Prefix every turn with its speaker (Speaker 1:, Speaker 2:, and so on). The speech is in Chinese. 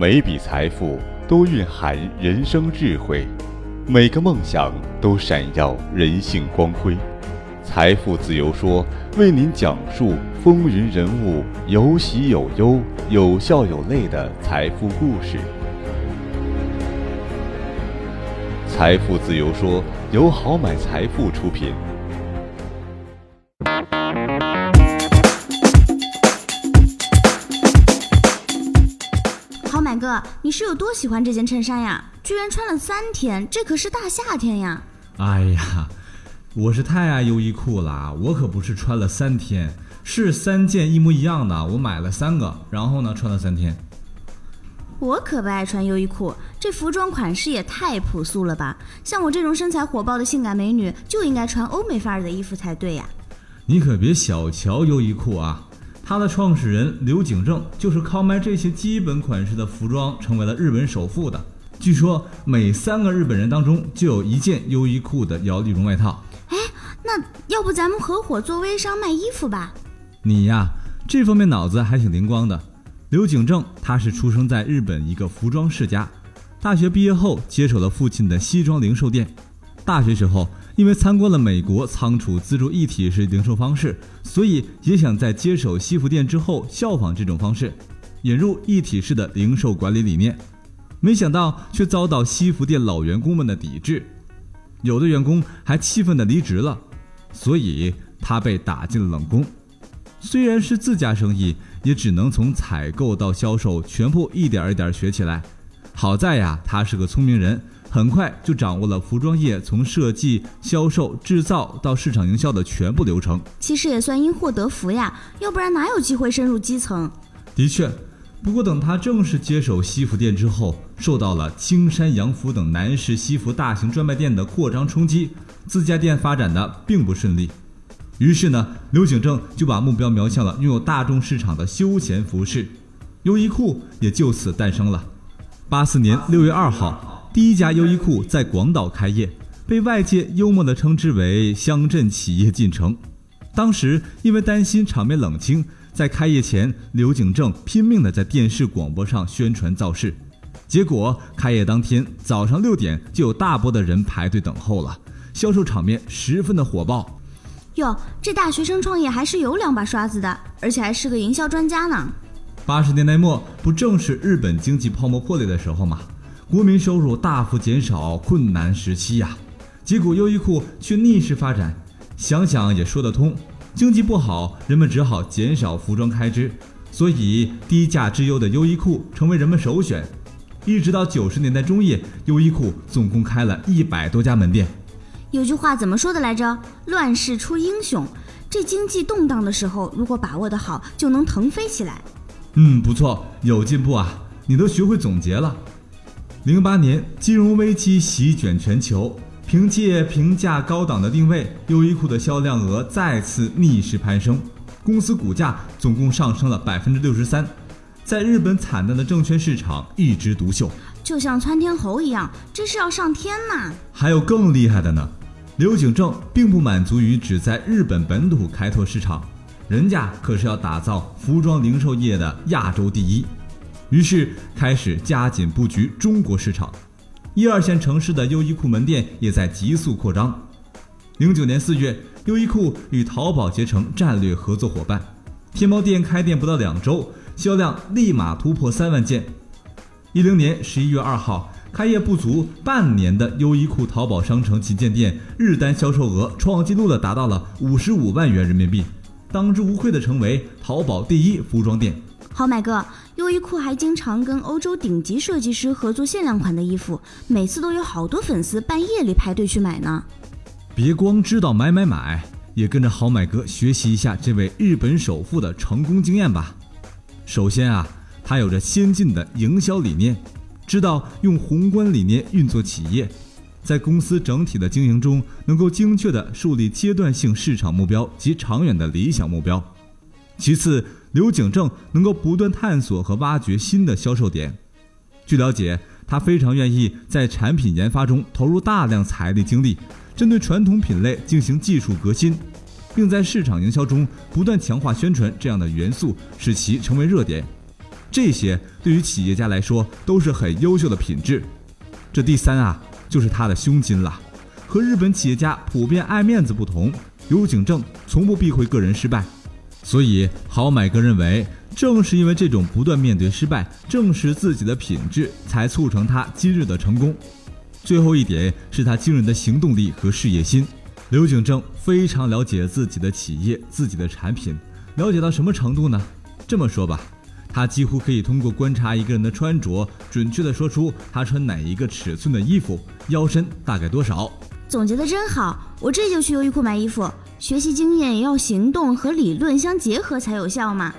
Speaker 1: 每笔财富都蕴含人生智慧，每个梦想都闪耀人性光辉。财富自由说为您讲述风云人物有喜有忧、有笑有泪的财富故事。财富自由说由好买财富出品。
Speaker 2: 好买哥，你是有多喜欢这件衬衫呀？居然穿了三天，这可是大夏天呀！
Speaker 3: 哎呀，我是太爱优衣库了，我可不是穿了三天，是三件一模一样的，我买了三个，然后呢穿了三天。
Speaker 2: 我可不爱穿优衣库，这服装款式也太朴素了吧！像我这种身材火爆的性感美女，就应该穿欧美范儿的衣服才对呀。
Speaker 3: 你可别小瞧优衣库啊！它的创始人刘景正就是靠卖这些基本款式的服装成为了日本首富的。据说每三个日本人当中就有一件优衣库的摇粒绒外套。
Speaker 2: 哎，那要不咱们合伙做微商卖衣服吧？
Speaker 3: 你呀，这方面脑子还挺灵光的。刘景正他是出生在日本一个服装世家，大学毕业后接手了父亲的西装零售店。大学时候。因为参观了美国仓储自助一体式零售方式，所以也想在接手西服店之后效仿这种方式，引入一体式的零售管理理念。没想到却遭到西服店老员工们的抵制，有的员工还气愤的离职了，所以他被打进了冷宫。虽然是自家生意，也只能从采购到销售全部一点一点学起来。好在呀，他是个聪明人。很快就掌握了服装业从设计、销售、制造到市场营销的全部流程。
Speaker 2: 其实也算因祸得福呀，要不然哪有机会深入基层？
Speaker 3: 的确，不过等他正式接手西服店之后，受到了青山洋服等男士西服大型专卖店的扩张冲击，自家店发展的并不顺利。于是呢，刘景正就把目标瞄向了拥有大众市场的休闲服饰，优衣库也就此诞生了。八四年六月二号。第一家优衣库在广岛开业，被外界幽默地称之为“乡镇企业进城”。当时因为担心场面冷清，在开业前，刘景正拼命地在电视广播上宣传造势。结果开业当天早上六点就有大波的人排队等候了，销售场面十分的火爆。
Speaker 2: 哟，这大学生创业还是有两把刷子的，而且还是个营销专家呢。
Speaker 3: 八十年代末不正是日本经济泡沫破裂的时候吗？国民收入大幅减少，困难时期呀，结果优衣库却逆势发展，想想也说得通。经济不好，人们只好减少服装开支，所以低价之优的优衣库成为人们首选。一直到九十年代中叶，优衣库总共开了一百多家门店。
Speaker 2: 有句话怎么说的来着？乱世出英雄。这经济动荡的时候，如果把握得好，就能腾飞起来。
Speaker 3: 嗯，不错，有进步啊，你都学会总结了。零八年金融危机席卷全球，凭借平价高档的定位，优衣库的销量额再次逆势攀升，公司股价总共上升了百分之六十三，在日本惨淡的证券市场一枝独秀，
Speaker 2: 就像窜天猴一样，这是要上天呐！
Speaker 3: 还有更厉害的呢，刘景正并不满足于只在日本本土开拓市场，人家可是要打造服装零售业的亚洲第一。于是开始加紧布局中国市场，一二线城市的优衣库门店也在急速扩张。零九年四月，优衣库与淘宝结成战略合作伙伴，天猫店开店不到两周，销量立马突破三万件。一零年十一月二号，开业不足半年的优衣库淘宝商城旗舰店日单销售额创纪录的达到了五十五万元人民币，当之无愧的成为淘宝第一服装店。
Speaker 2: 好买哥，优衣库还经常跟欧洲顶级设计师合作限量款的衣服，每次都有好多粉丝半夜里排队去买呢。
Speaker 3: 别光知道买买买，也跟着好买哥学习一下这位日本首富的成功经验吧。首先啊，他有着先进的营销理念，知道用宏观理念运作企业，在公司整体的经营中能够精确地树立阶段性市场目标及长远的理想目标。其次，刘景正能够不断探索和挖掘新的销售点。据了解，他非常愿意在产品研发中投入大量财力精力，针对传统品类进行技术革新，并在市场营销中不断强化宣传这样的元素，使其成为热点。这些对于企业家来说都是很优秀的品质。这第三啊，就是他的胸襟了。和日本企业家普遍爱面子不同，刘景正从不避讳个人失败，所以好买哥认为，正是因为这种不断面对失败、正视自己的品质，才促成他今日的成功。最后一点是他惊人的行动力和事业心。刘景正非常了解自己的企业、自己的产品，了解到什么程度呢？这么说吧，他几乎可以通过观察一个人的穿着，准确的说出他穿哪一个尺寸的衣服，腰身大概多少。
Speaker 2: 总结的真好，我这就去优衣库买衣服。学习经验也要行动和理论相结合才有效嘛。